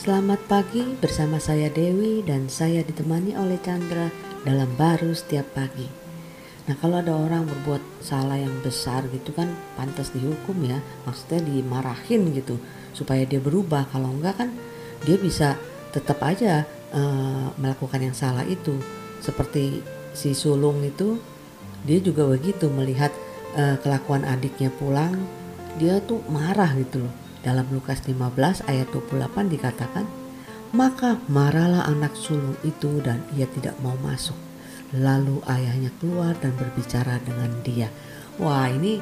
Selamat pagi bersama saya Dewi dan saya ditemani oleh Chandra dalam baru setiap pagi. Nah kalau ada orang berbuat salah yang besar gitu kan pantas dihukum ya, maksudnya dimarahin gitu supaya dia berubah. Kalau enggak kan dia bisa tetap aja uh, melakukan yang salah itu. Seperti si sulung itu dia juga begitu melihat uh, kelakuan adiknya pulang, dia tuh marah gitu loh dalam Lukas 15 ayat 28 dikatakan, maka marahlah anak sulung itu dan ia tidak mau masuk. Lalu ayahnya keluar dan berbicara dengan dia. Wah ini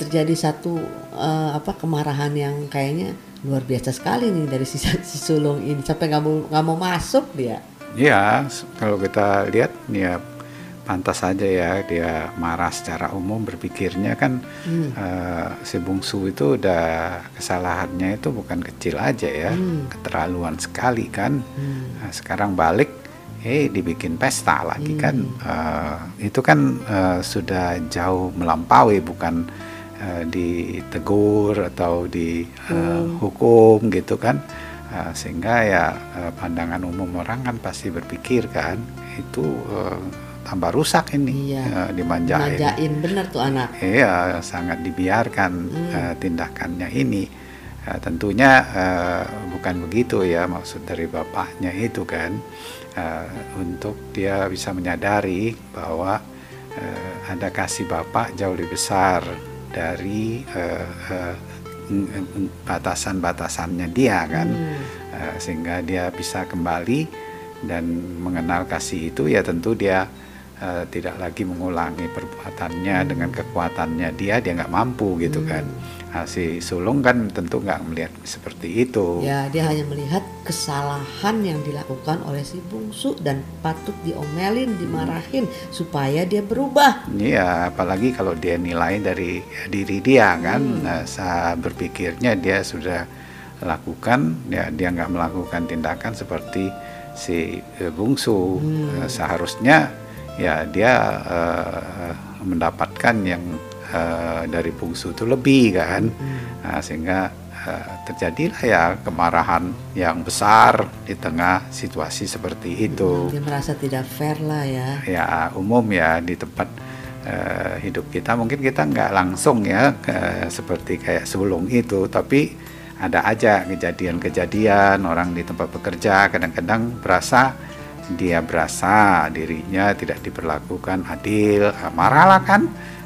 terjadi satu uh, apa kemarahan yang kayaknya luar biasa sekali nih dari si, si sulung ini sampai nggak mau nggak mau masuk dia. Ya kalau kita lihat ya pantas saja ya dia marah secara umum berpikirnya kan hmm. uh, si bungsu itu udah kesalahannya itu bukan kecil aja ya hmm. keterlaluan sekali kan hmm. nah, sekarang balik eh dibikin pesta lagi kan. hmm. kan uh, itu kan uh, sudah jauh melampaui bukan uh, ditegur atau dihukum hmm. gitu kan uh, sehingga ya uh, pandangan umum orang kan pasti berpikir kan itu uh, tambah rusak ini iya. uh, dimanjain. Manjain bener tuh anak. Iya, sangat dibiarkan hmm. uh, tindakannya ini. Uh, tentunya uh, bukan begitu ya maksud dari bapaknya itu kan uh, untuk dia bisa menyadari bahwa uh, ada kasih bapak jauh lebih besar dari uh, uh, batasan-batasannya dia kan hmm. uh, sehingga dia bisa kembali dan mengenal kasih itu ya tentu dia uh, tidak lagi mengulangi perbuatannya hmm. dengan kekuatannya dia dia nggak mampu gitu hmm. kan nah, si sulung kan tentu nggak melihat seperti itu ya dia hanya melihat kesalahan yang dilakukan oleh si bungsu dan patut diomelin dimarahin hmm. supaya dia berubah iya apalagi kalau dia nilai dari diri dia kan hmm. nah, saya berpikirnya dia sudah lakukan ya dia nggak melakukan tindakan seperti si eh, bungsu hmm. seharusnya ya dia uh, mendapatkan yang uh, dari bungsu itu lebih kan. Hmm. nah, sehingga uh, terjadilah ya kemarahan yang besar di tengah situasi seperti itu. Dia merasa tidak fair lah ya. Ya umum ya di tempat uh, hidup kita. Mungkin kita nggak langsung ya uh, seperti kayak sebelum itu tapi ada aja kejadian-kejadian orang di tempat bekerja kadang-kadang berasa dia berasa dirinya tidak diperlakukan adil, eh, marahlah kan,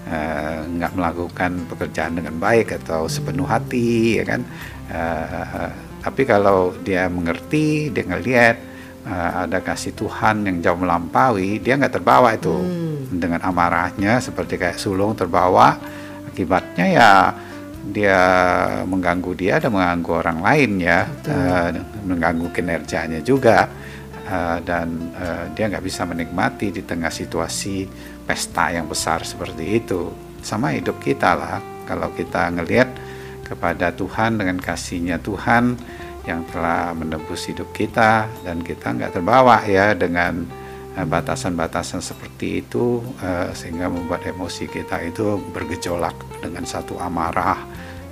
eh, nggak melakukan pekerjaan dengan baik atau sepenuh hati, ya kan. Eh, tapi kalau dia mengerti, dia ngelihat ada kasih Tuhan yang jauh melampaui, dia nggak terbawa itu hmm. dengan amarahnya seperti kayak sulung terbawa. Akibatnya ya dia mengganggu dia dan mengganggu orang lain ya, uh, mengganggu kinerjanya juga uh, dan uh, dia nggak bisa menikmati di tengah situasi pesta yang besar seperti itu. Sama hidup kita lah, kalau kita ngelihat kepada Tuhan dengan kasihnya Tuhan yang telah menebus hidup kita dan kita nggak terbawa ya dengan eh, batasan-batasan seperti itu sehingga membuat emosi kita itu bergejolak dengan satu amarah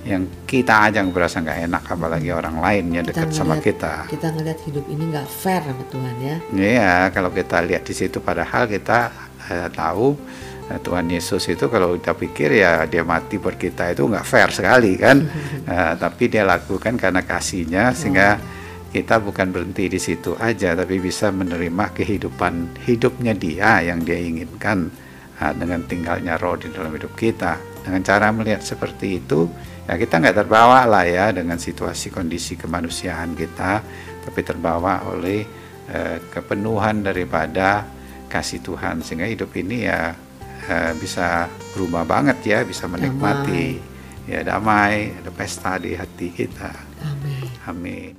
yang kita aja yang berasa nggak enak apalagi orang lain yang dekat sama kita. kita ngeliat hidup ini nggak fair sama Tuhan ya. Iya kalau kita lihat di situ padahal kita uh, tahu uh, Tuhan Yesus itu kalau kita pikir ya dia mati buat kita itu nggak fair sekali kan? Uh, tapi dia lakukan karena kasihnya sehingga kita bukan berhenti di situ aja tapi bisa menerima kehidupan hidupnya dia yang dia inginkan uh, dengan tinggalnya roh di dalam hidup kita. Dengan cara melihat seperti itu ya kita nggak terbawa lah ya dengan situasi kondisi kemanusiaan kita tapi terbawa oleh eh, kepenuhan daripada kasih Tuhan. Sehingga hidup ini ya eh, bisa berubah banget ya bisa menikmati damai. ya damai ada pesta di hati kita. Amin. Amin